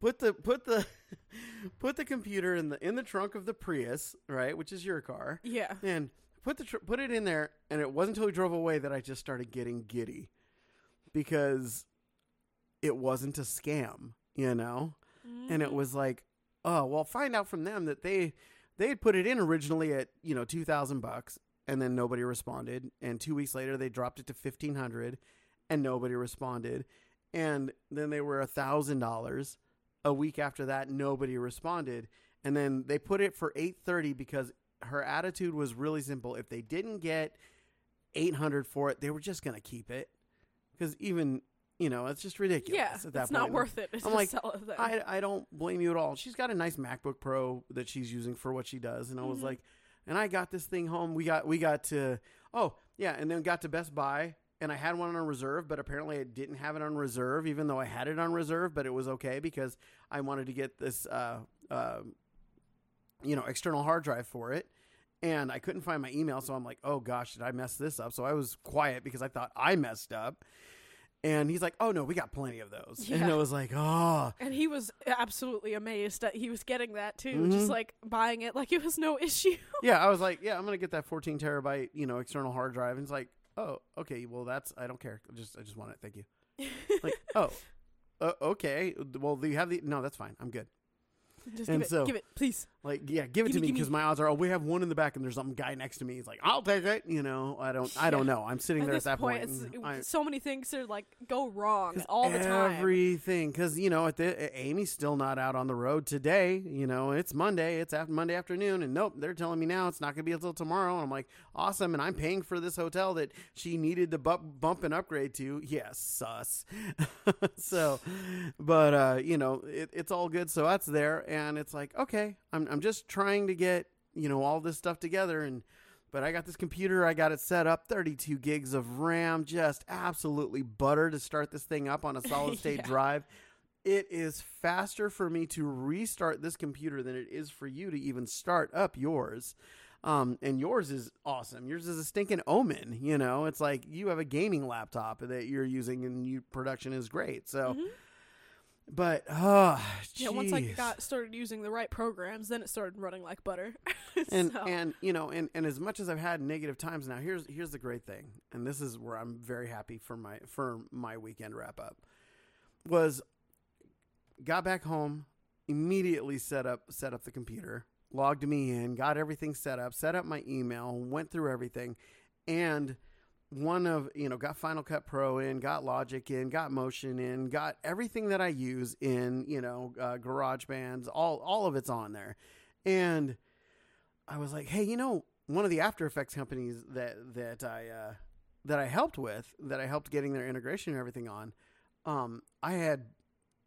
put the put the put the computer in the in the trunk of the Prius, right, which is your car, yeah. and put the tr- put it in there. And it wasn't until we drove away that I just started getting giddy because it wasn't a scam, you know, and it Mhm. was like, oh well, find out from them that they they had put it in originally at you know two thousand bucks, and then nobody responded, and two weeks later they dropped it to fifteen hundred, and nobody responded, and then they were a thousand dollars. A week after that, nobody responded, and then they put it for eight thirty because her attitude was really simple. If they didn't get eight hundred for it, they were just gonna keep it because even you know it's just ridiculous. yeah, at that it's not worth it. It's I'm like, it. I, I don't blame you at all. She's got a nice MacBook Pro that she's using for what she does, and I was Mhm. like, and I got this thing home. We got we got to oh yeah, and then got to Best Buy, and I had one on reserve, but apparently I didn't have it on reserve, even though I had it on reserve, but it was okay because I wanted to get this uh uh you know external hard drive for it. And I couldn't find my email, so I'm like, "Oh gosh, did I mess this up?" So I was quiet because I thought I messed up. And he's like, "Oh no, we got plenty of those." And Yeah. I was like, "Oh, and he was absolutely amazed that he was getting that too, Mhm. just like buying it like it was no issue. yeah, I was like, yeah, I'm gonna get that 14 terabyte, you know, external hard drive. And it's like, oh, okay, well, that's I don't care. I just I just want it. Thank you. Like, oh, uh, okay. Well, do you have the? No, that's fine. I'm good. just and give it, so- give it, please. Like, yeah, give it Gimme, to me because my odds are, oh, we have one in the back and there's some guy next to me. He's like, I'll take it. You know, I don't, I don't know. I'm sitting At there at that point, point. I- so many things are like go wrong all the time. Everything, because you know, at the Amy's still not out on the road today. You know, it's Monday. It's after Monday afternoon, and nope, they're telling me now it's not going to be until tomorrow. And I'm like, awesome, and I'm paying for this hotel that she needed to bump, bump and upgrade to. Yes, sus. so, but uh, you know, it, it's all good. So that's there, and it's like, okay, I'm I'm just trying to get you know all this stuff together and. But I got this computer, I got it set up, 32 gigs of RAM, just absolutely butter to start this thing up on a solid state Yeah. drive. It is faster for me to restart this computer than it is for you to even start up yours. Um, and yours is awesome. Yours is a stinking omen. You know, it's like you have a gaming laptop that you're using, and your production is great. So, Mhm. But oh, Yeah, once I got started using the right programs, then it started running like butter. and So- and you know and, and as much as I've had negative times now here's here's the great thing and this is where I'm very happy for my for my weekend wrap up was got back home immediately set up set up the computer logged me in got everything set up set up my email went through everything and one of you know got final cut pro in got logic in got motion in got everything that i use in you know uh, GarageBands all all of it's on there and I was like, hey, you know, one of the After Effects companies that that I uh, that I helped with, that I helped getting their integration and everything on, um, I had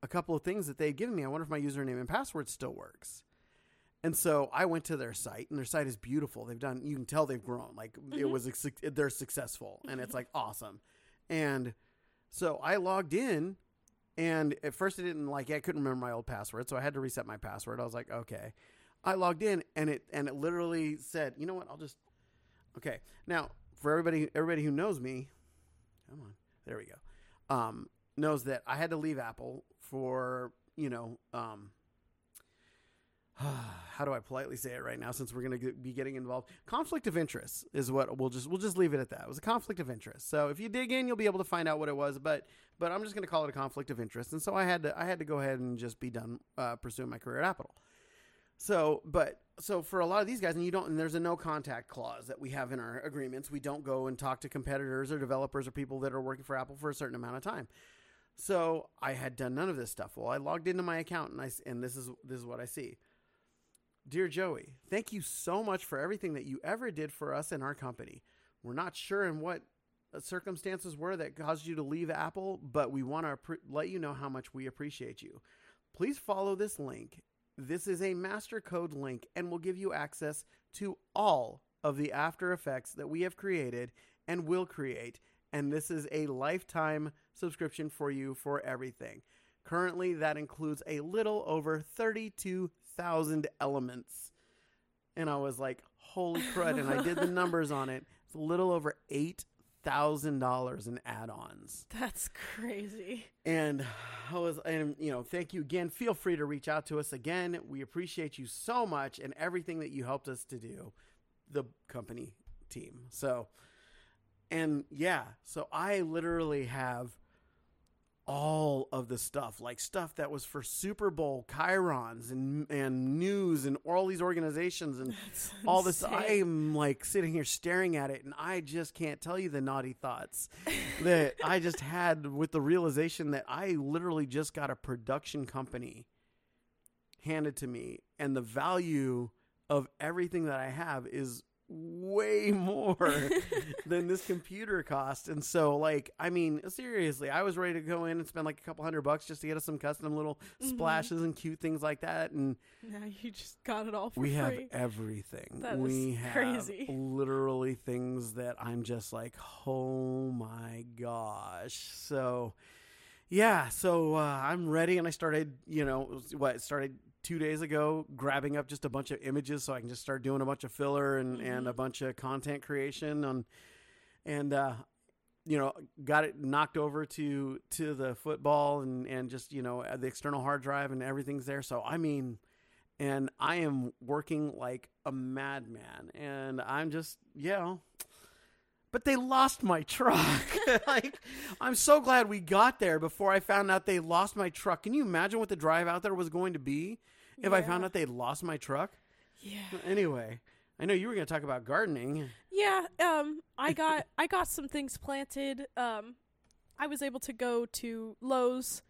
a couple of things that they had given me. I wonder if my username and password still works. And so I went to their site, and their site is beautiful. They've done, you can tell they've grown. Like it Mhm. was, they're successful, and it's like awesome. And so I logged in, and at first I didn't like, I couldn't remember my old password, so I had to reset my password. I was like, okay. I logged in and it and it literally said, "You know what? I'll just Okay. Now, for everybody everybody who knows me, come on. There we go. Um knows that I had to leave Apple for you know um, how do I politely say it right now since we're going to be getting involved? Conflict of interest is what we'll just we'll just leave it at that. It was a conflict of interest. So if you dig in you'll be able to find out what it was but but I'm just going to call it a conflict of interest. And so I had to I had to go ahead and just be done uh, pursuing my career at Apple. So but so for a lot of these guys and you don't and there's a no contact clause that we have in our agreements. We don't go and talk to competitors or developers or people that are working for Apple for a certain amount of time. So I had done none of this stuff. Well I logged into my account and I and this is this is what I see Dear Joey, thank you so much for everything that you ever did for us and our company. We're not sure in what uh, circumstances were that caused you to leave Apple, but we want to pre- let you know how much we appreciate you. Please follow this link. This is a master code link and will give you access to all of the After Effects that we have created and will create. And this is a lifetime subscription for you for everything. Currently, that includes a little over 32,000 elements. And I was like, holy crud. And I did the numbers on it. It's a little over $8,000 in add ons. That's crazy. And I was, and you know, thank you again. Feel free to reach out to us again. We appreciate you so much and everything that you helped us to do, the company team. So, and yeah, so I literally have all of the stuff, like stuff that was for Super Bowl, Chyrons, and and news, and all these organizations, and That's all this. I'm like sitting here staring at it, and I just can't tell you the naughty thoughts that I just had with the realization that I literally just got a production company handed to me, and the value of everything that I have is way more than this computer cost. And so, like, I mean, seriously, I was ready to go in and spend like a couple hundred bucks just to get us some custom little Mhm. splashes and cute things like that. And now you just got it all for we have everything. That we have crazy. literally things that I'm just like, oh my gosh. So, yeah, so uh, I'm ready, and I started, you know, what started two days ago, grabbing up just a bunch of images so I can just start doing a bunch of filler and and Mhm. a bunch of content creation on, and uh, you know, got it knocked over to to the football and and just you know uh, the external hard drive and everything's there. So I mean, and I am working like a madman, and I'm just you know. But they lost my truck. like, I'm so glad we got there before I found out they lost my truck. Can you imagine what the drive out there was going to be if I found out they lost my truck? Yeah. Anyway, I know you were going to talk about gardening. Yeah, um I got I got some things planted. Um I was able to go to Lowe's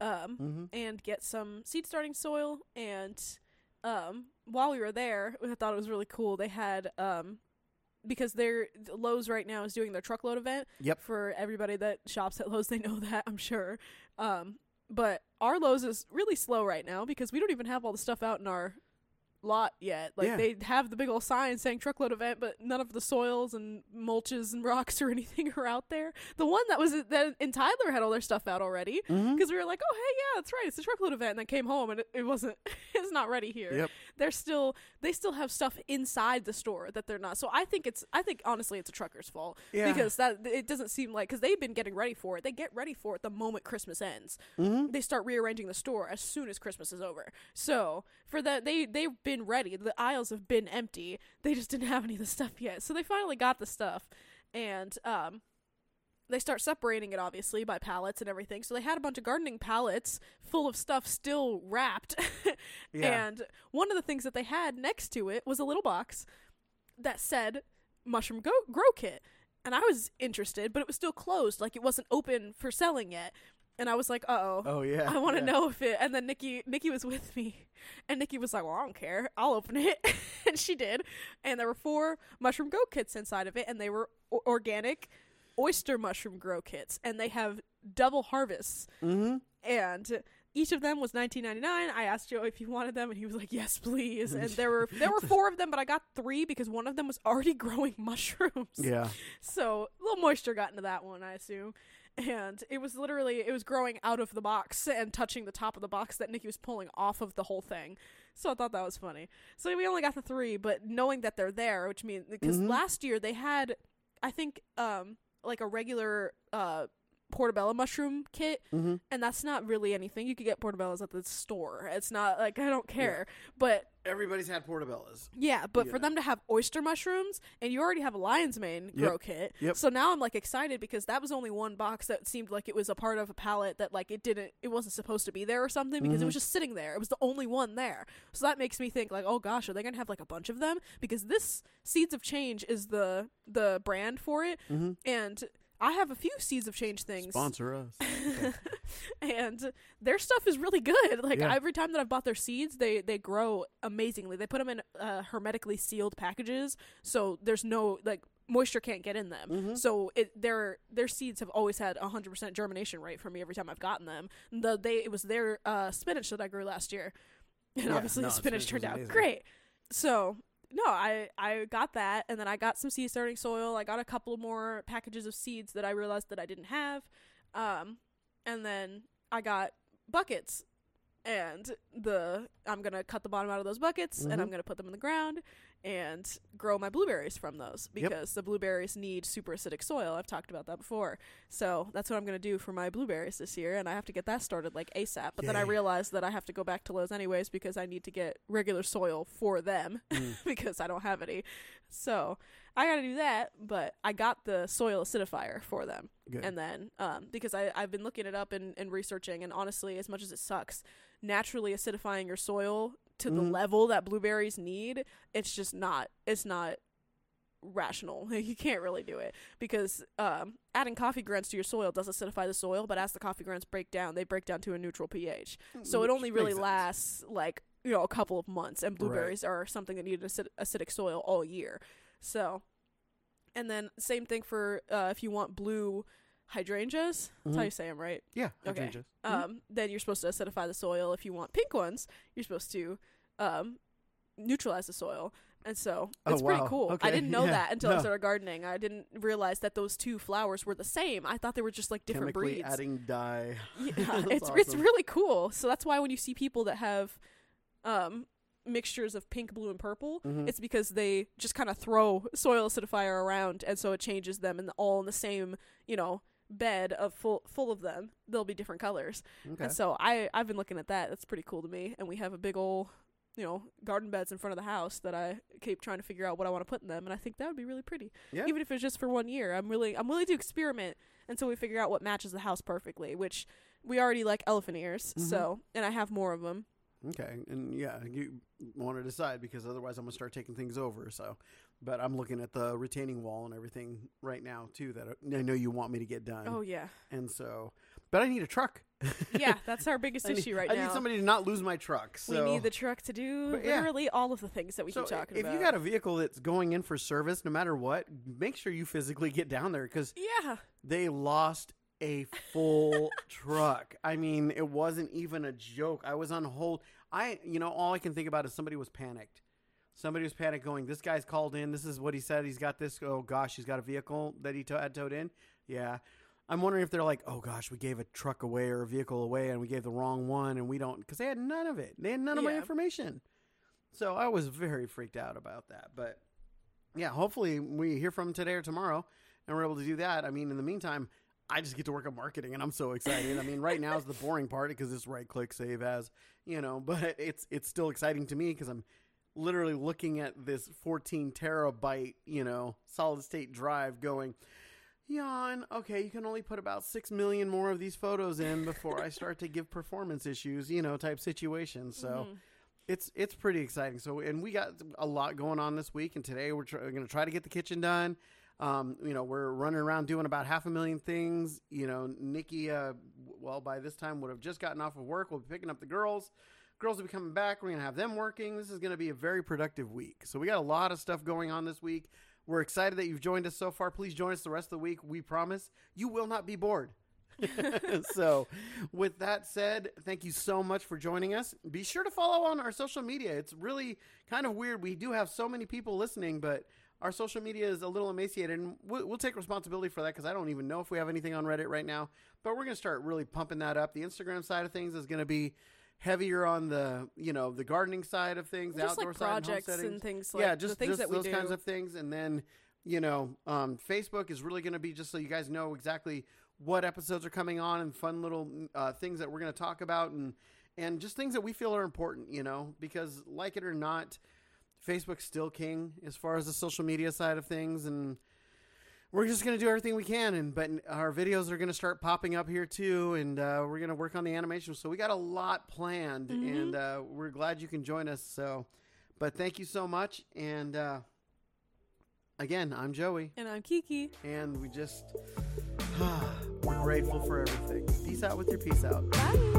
um Mm-hmm. and get some seed starting soil and um while we were there, I thought it was really cool. They had um because they're Lowe's right now is doing their truckload event. Yep. For everybody that shops at Lowe's, they know that, I'm sure. Um but our Lowe's is really slow right now because we don't even have all the stuff out in our lot yet. Like Yeah. they have the big old sign saying truckload event, but none of the soils and mulches and rocks or anything are out there. The one that was that in Tyler had all their stuff out already Mm-hmm. because we were like, oh hey yeah, that's right, it's a truckload event, and then came home and it, it wasn't, it's not ready here. Yep. They're still they still have stuff inside the store that they're not. So I think it's I think honestly it's a trucker's fault Yeah. because that it doesn't seem like because they've been getting ready for it. They get ready for it the moment Christmas ends mm-hmm. they start rearranging the store as soon as Christmas is over. So for that, they they've been ready. The aisles have been empty. They just didn't have any of the stuff yet. So they finally got the stuff, and um, they start separating it obviously by pallets and everything. So they had a bunch of gardening pallets full of stuff still wrapped. Yeah. And one of the things that they had next to it was a little box that said mushroom go- grow kit. And I was interested, but it was still closed, like it wasn't open for selling yet. And I was like, "Uh oh, oh yeah. I want to yeah. know if it." And then Nikki, Nikki was with me, and Nikki was like, "Well, I don't care. I'll open it," and she did. And there were four mushroom grow kits inside of it, and they were o- organic oyster mushroom grow kits, and they have double harvests, Mm-hmm. and each of them was 19.99. I asked Joe if he wanted them, and he was like, "Yes, please." And there were there were four of them, but I got three because one of them was already growing mushrooms. Yeah. So a little moisture got into that one, I assume. And it was literally it was growing out of the box and touching the top of the box that Nikki was pulling off of the whole thing. So I thought that was funny. So we only got the three, but knowing that they're there, which means because Mhm. last year they had, I think, um, like a regular uh portobello mushroom kit, Mm-hmm. and that's not really anything. You could get portobellos at the store. It's not like I don't care, but Everybody's had portobellos. yeah, but for Yeah. them to have oyster mushrooms, and you already have a lion's mane Yep. grow kit, Yep. so now I'm like excited because that was only one box that seemed like it was a part of a palette that like it didn't, it wasn't supposed to be there or something because it Mhm. was just sitting there. It was the only one there, so that makes me think like, oh gosh, are they gonna have like a bunch of them? Because this Seeds of Change is the the brand for it, Mm-hmm. and I have a few Seeds of Change things. Sponsor us. and their stuff is really good. Like Yeah. every time that I've bought their seeds, they they grow amazingly. They put them in uh, hermetically sealed packages, so there's no like moisture can't get in them. Mhm. So it their their seeds have always had a hundred percent germination rate for me every time I've gotten them. The they it was their uh, spinach that I grew last year, and Yeah, obviously no, the spinach spinach turned out amazing. great. So no, I I got that, and then I got some seed starting soil. I got a couple more packages of seeds that I realized that I didn't have, um, and then I got buckets, and the I'm gonna cut the bottom out of those buckets, and I'm Mhm. gonna put them in the ground and grow my blueberries from those Yep. because the blueberries need super acidic soil. I've talked about that before, so that's what I'm gonna do for my blueberries this year, and I have to get that started like ASAP. But then I realized that I have to go back to Lowe's anyways because I need to get regular soil for them Mm. because I don't have any. So I got to do that, but I got the soil acidifier for them. Good. And then, um, because I, I've been looking it up and, and researching, and honestly, as much as it sucks, naturally acidifying your soil to the Mhm. level that blueberries need, it's just not, it's not rational. you can't really do it because um, adding coffee grounds to your soil does acidify the soil, but as the coffee grounds break down, they break down to a neutral pH. So it only really sense. lasts like you know a couple of months, and blueberries are something that need acid- acidic soil all year. So, and then same thing for uh, if you want blue hydrangeas. That's how Mhm. you say them, right? Yeah. Okay. hydrangeas. Mhm. Um, then you're supposed to acidify the soil. If you want pink ones, you're supposed to um, neutralize the soil. And so Oh, it's pretty wow. cool. I didn't know Yeah. that until I started gardening. I didn't realize that those two flowers were the same. I thought they were just like different Chemically breeds. adding dye. Yeah, it's it's really cool. So that's why when you see people that have um mixtures of pink, blue, and purple, Mhm. it's because they just kind of throw soil acidifier around, and so it changes them, and all in the same you know bed of full full of them. They'll be different colors, Okay. and so I I've been looking at that. That's pretty cool to me. And we have a big old you know garden beds in front of the house that I keep trying to figure out what I want to put in them, and I think that would be really pretty Yeah. even if it's just for one year. I'm really I'm willing to experiment until we figure out what matches the house perfectly. Which we already like elephant ears, Mhm. so and I have more of them. Okay, and yeah, you want to decide because otherwise I'm gonna start taking things over. So, but I'm looking at the retaining wall and everything right now too that I know you want me to get done. Oh yeah, and so, but I need a truck. yeah. That's our biggest need, issue right I now. I need somebody to not lose my truck. So we need the truck to do But yeah. literally all of the things that we so keep talking if about. you got a vehicle that's going in for service, no matter what, make sure you physically get down there because yeah, they lost a full truck. I mean, it wasn't even a joke. I was on hold. I, you know, all I can think about is somebody was panicked. Somebody was panicked, going, "This guy's called in. This is what he said. He's got this. Oh gosh, he's got a vehicle that he to- had towed in. Yeah." I'm wondering if they're like, "Oh gosh, we gave a truck away or a vehicle away, and we gave the wrong one, and we don't," because they had none of it. They had none of my information. So I was very freaked out about that. But yeah, hopefully we hear from today or tomorrow, and we're able to do that. I mean, in the meantime, I just get to work on marketing, and I'm so excited. I mean, right now is the boring part because it's right click save as, you know, but it's it's still exciting to me because I'm literally looking at this 14 terabyte, you know, solid state drive going. Yawn. Okay, you can only put about six million more of these photos in before I start to give performance issues, you know, type situation. So Mhm. it's it's pretty exciting. So and we got a lot going on this week, and today we're, tr- going to try to get the kitchen done. Um, you know, we're running around doing about half a million things. You know, Nikki, uh, well, by this time would have just gotten off of work. We'll be picking up the girls. Girls will be coming back. We're going to have them working. This is going to be a very productive week. So we got a lot of stuff going on this week. We're excited that you've joined us so far. Please join us the rest of the week. We promise you will not be bored. so, with that said, thank you so much for joining us. Be sure to follow on our social media. It's really kind of weird. We do have so many people listening, but our social media is a little emaciated, and we'll, we'll take responsibility for that because I don't even know if we have anything on Reddit right now. But we're going to start really pumping that up. The Instagram side of things is going to be heavier on the you know the gardening side of things, just outdoor like side, and projects homesteading and things like yeah, just, the things just that we those do. kinds of things, and then you know, um, Facebook is really going to be just so you guys know exactly what episodes are coming on and fun little uh, things that we're going to talk about and and just things that we feel are important, you know, because like it or not, Facebook's still king as far as the social media side of things. And we're just going to do everything we can and but our videos are going to start popping up here too and uh, we're going to work on the animation so we got a lot planned Mhm. and uh, we're glad you can join us so but thank you so much and uh, again i'm joey And I'm Kiki. and we just we're grateful for everything peace out with your peace out. Bye.